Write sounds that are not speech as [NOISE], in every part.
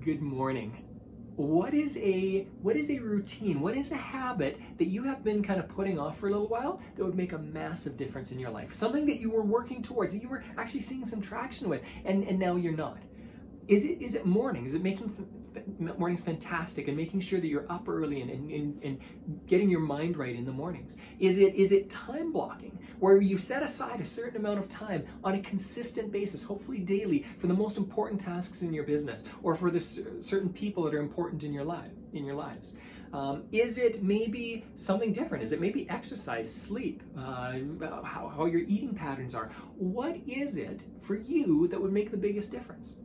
Good morning. What is a what is a routine? What is a habit that you have been kind of putting off for a little while that would make a massive difference in your life? Something that you were working towards, that you were actually seeing some traction with, and, and now you're not. Is it is it morning? Is it making mornings fantastic and making sure that you're up early and, and, and, getting your mind right in the mornings? Is it is it time blocking where you set aside a certain amount of time on a consistent basis, hopefully daily, for the most important tasks in your business or for the certain people that are important in your life in your lives? Um, is it maybe something different? Is it maybe exercise, sleep, uh, how, how your eating patterns are? What is it for you that would make the biggest difference?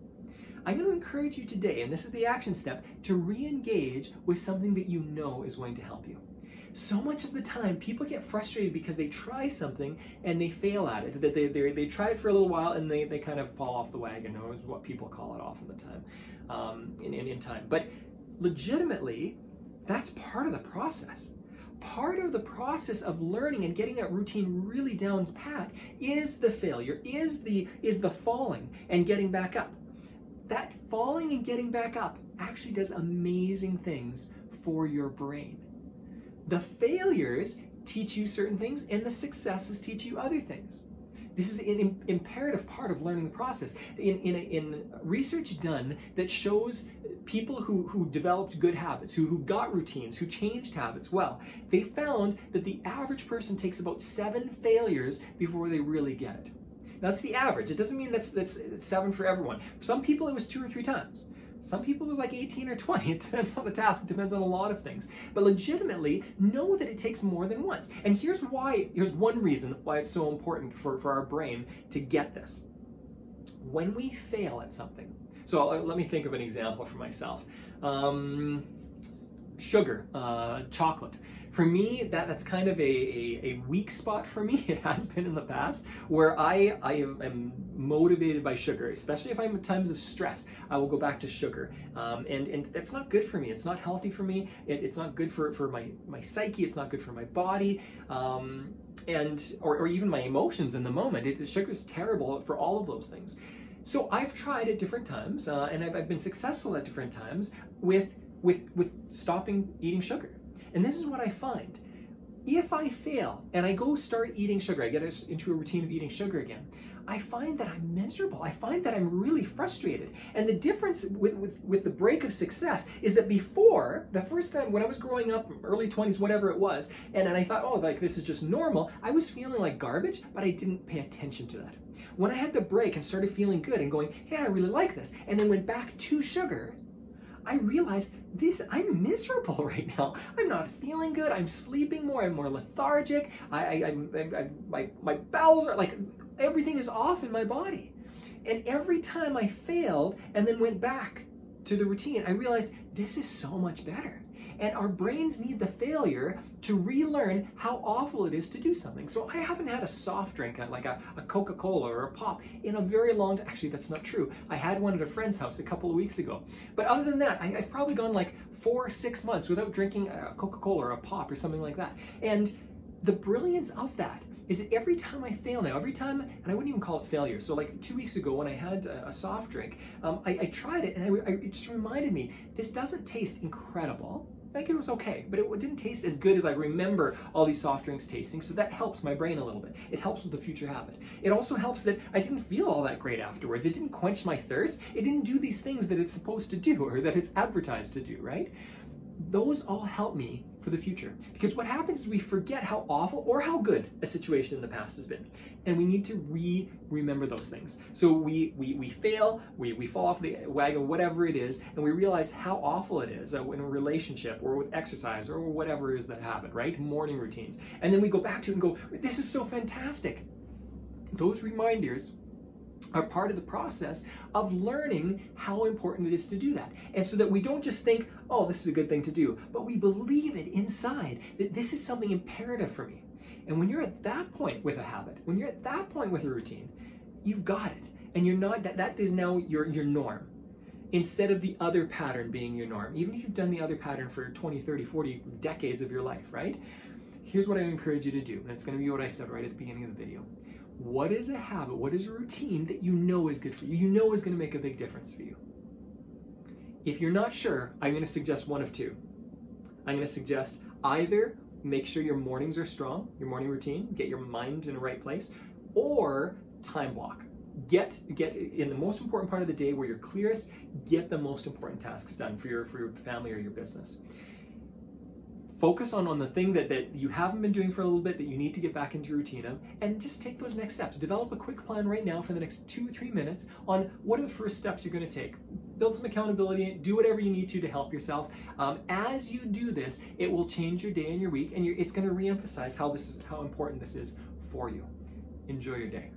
I'm going to encourage you today, and this is the action step, to re engage with something that you know is going to help you. So much of the time, people get frustrated because they try something and they fail at it. That they, they, they try it for a little while and they, they kind of fall off the wagon, or is what people call it often the time, um, in, in, in time. But legitimately, that's part of the process part of the process of learning and getting that routine really down pat is the failure is the is the falling and getting back up that falling and getting back up actually does amazing things for your brain. The failures teach you certain things, and the successes teach you other things. This is an imperative part of learning the process. In, in, in research done that shows people who, who developed good habits, who, who got routines, who changed habits well, they found that the average person takes about seven failures before they really get it. That's the average. It doesn't mean that's that's seven for everyone. For some people, it was two or three times. Some people it was like 18 or 20. [LAUGHS] It depends on the task. It depends on a lot of things. But legitimately, know that it takes more than once. And here's why, here's one reason why it's so important for, for our brain to get this. When we fail at something, so uh, let me think of an example for myself. Um, sugar, uh, chocolate. For me, that, that's kind of a, a, a, weak spot for me. [LAUGHS] It has been in the past where I, I am motivated by sugar, especially if I'm in times of stress. I will go back to sugar. Um, and, and that's not good for me. It's not healthy for me. It, it's not good for, for my, my psyche. It's not good for my body. Um, and or, or even my emotions in the moment. It, sugar is terrible for all of those things. So I've tried at different times, uh, and I've, I've been successful at different times with with, with stopping eating sugar. And this is what I find. If I fail and I go start eating sugar, I get into a routine of eating sugar again, I find that I'm miserable. I find that I'm really frustrated. And the difference with, with, with the break of success is that before, the first time when I was growing up, early 20s, whatever it was, and, and I thought, oh, like this is just normal, I was feeling like garbage, but I didn't pay attention to that. When I had the break and started feeling good and going, hey, I really like this, and then went back to sugar, I realize this I'm miserable [LAUGHS] right now. I'm not feeling good. I'm sleeping more. I'm more lethargic. I, I, I, I my my bowels are like everything is off in my body. And every time I failed and then went back to the routine, I realized this is so much better. And our brains need the failure to relearn how awful it is to do something. So I haven't had a soft drink uh, like a, a Coca Cola or a pop in a very long time. Actually, that's not true. I had one at a friend's house a couple of weeks ago. But other than that, I, have probably gone like four six months without drinking a Coca Cola or a pop or something like that. And the brilliance of that is that every time I fail now, every time, and I wouldn't even call it failure. So, like two weeks ago when I had a, a soft drink, um, I, I, tried it and I, I, it just reminded me this doesn't taste incredible like it was okay, but it didn't taste as good as I remember all these soft drinks tasting. So that helps my brain a little bit. It helps with the future habit. It also helps that I didn't feel all that great afterwards. It didn't quench my thirst. It didn't do these things that it's supposed to do or that it's advertised to do, right? Those all help me for the future. Because what happens is we forget how awful or how good a situation in the past has been. And we need to re remember those things. So we, we, we fail, we, we fall off the wagon, whatever it is, and we realize how awful it is uh, in a relationship or with exercise or whatever it is that happened, right? Morning routines. And then we go back to it and go, this is so fantastic. Those reminders are part of the process of learning how important it is to do that. And so that we don't just think, oh, this is a good thing to do, but we believe it inside that this is something imperative for me. And when you're at that point with a habit, when you're at that point with a routine, you've got it. And you're not that that is now your your norm. Instead of the other pattern being your norm. Even if you've done the other pattern for 20, 30, 40 decades of your life, right? Here's what I encourage you to do. And it's going to be what I said right at the beginning of the video what is a habit, what is a routine that you know is good for you, you know is going to make a big difference for you. If you're not sure, I'm going to suggest one of two. I'm going to suggest either make sure your mornings are strong, your morning routine, get your mind in the right place, or time block. Get get in the most important part of the day where you're clearest, get the most important tasks done for your for your family or your business focus on, on the thing that, that you haven't been doing for a little bit that you need to get back into your routine of and just take those next steps. Develop a quick plan right now for the next two three minutes on what are the first steps you're going to take. Build some accountability do whatever you need to to help yourself. Um, as you do this it will change your day and your week and it's going to reemphasize how this is how important this is for you. Enjoy your day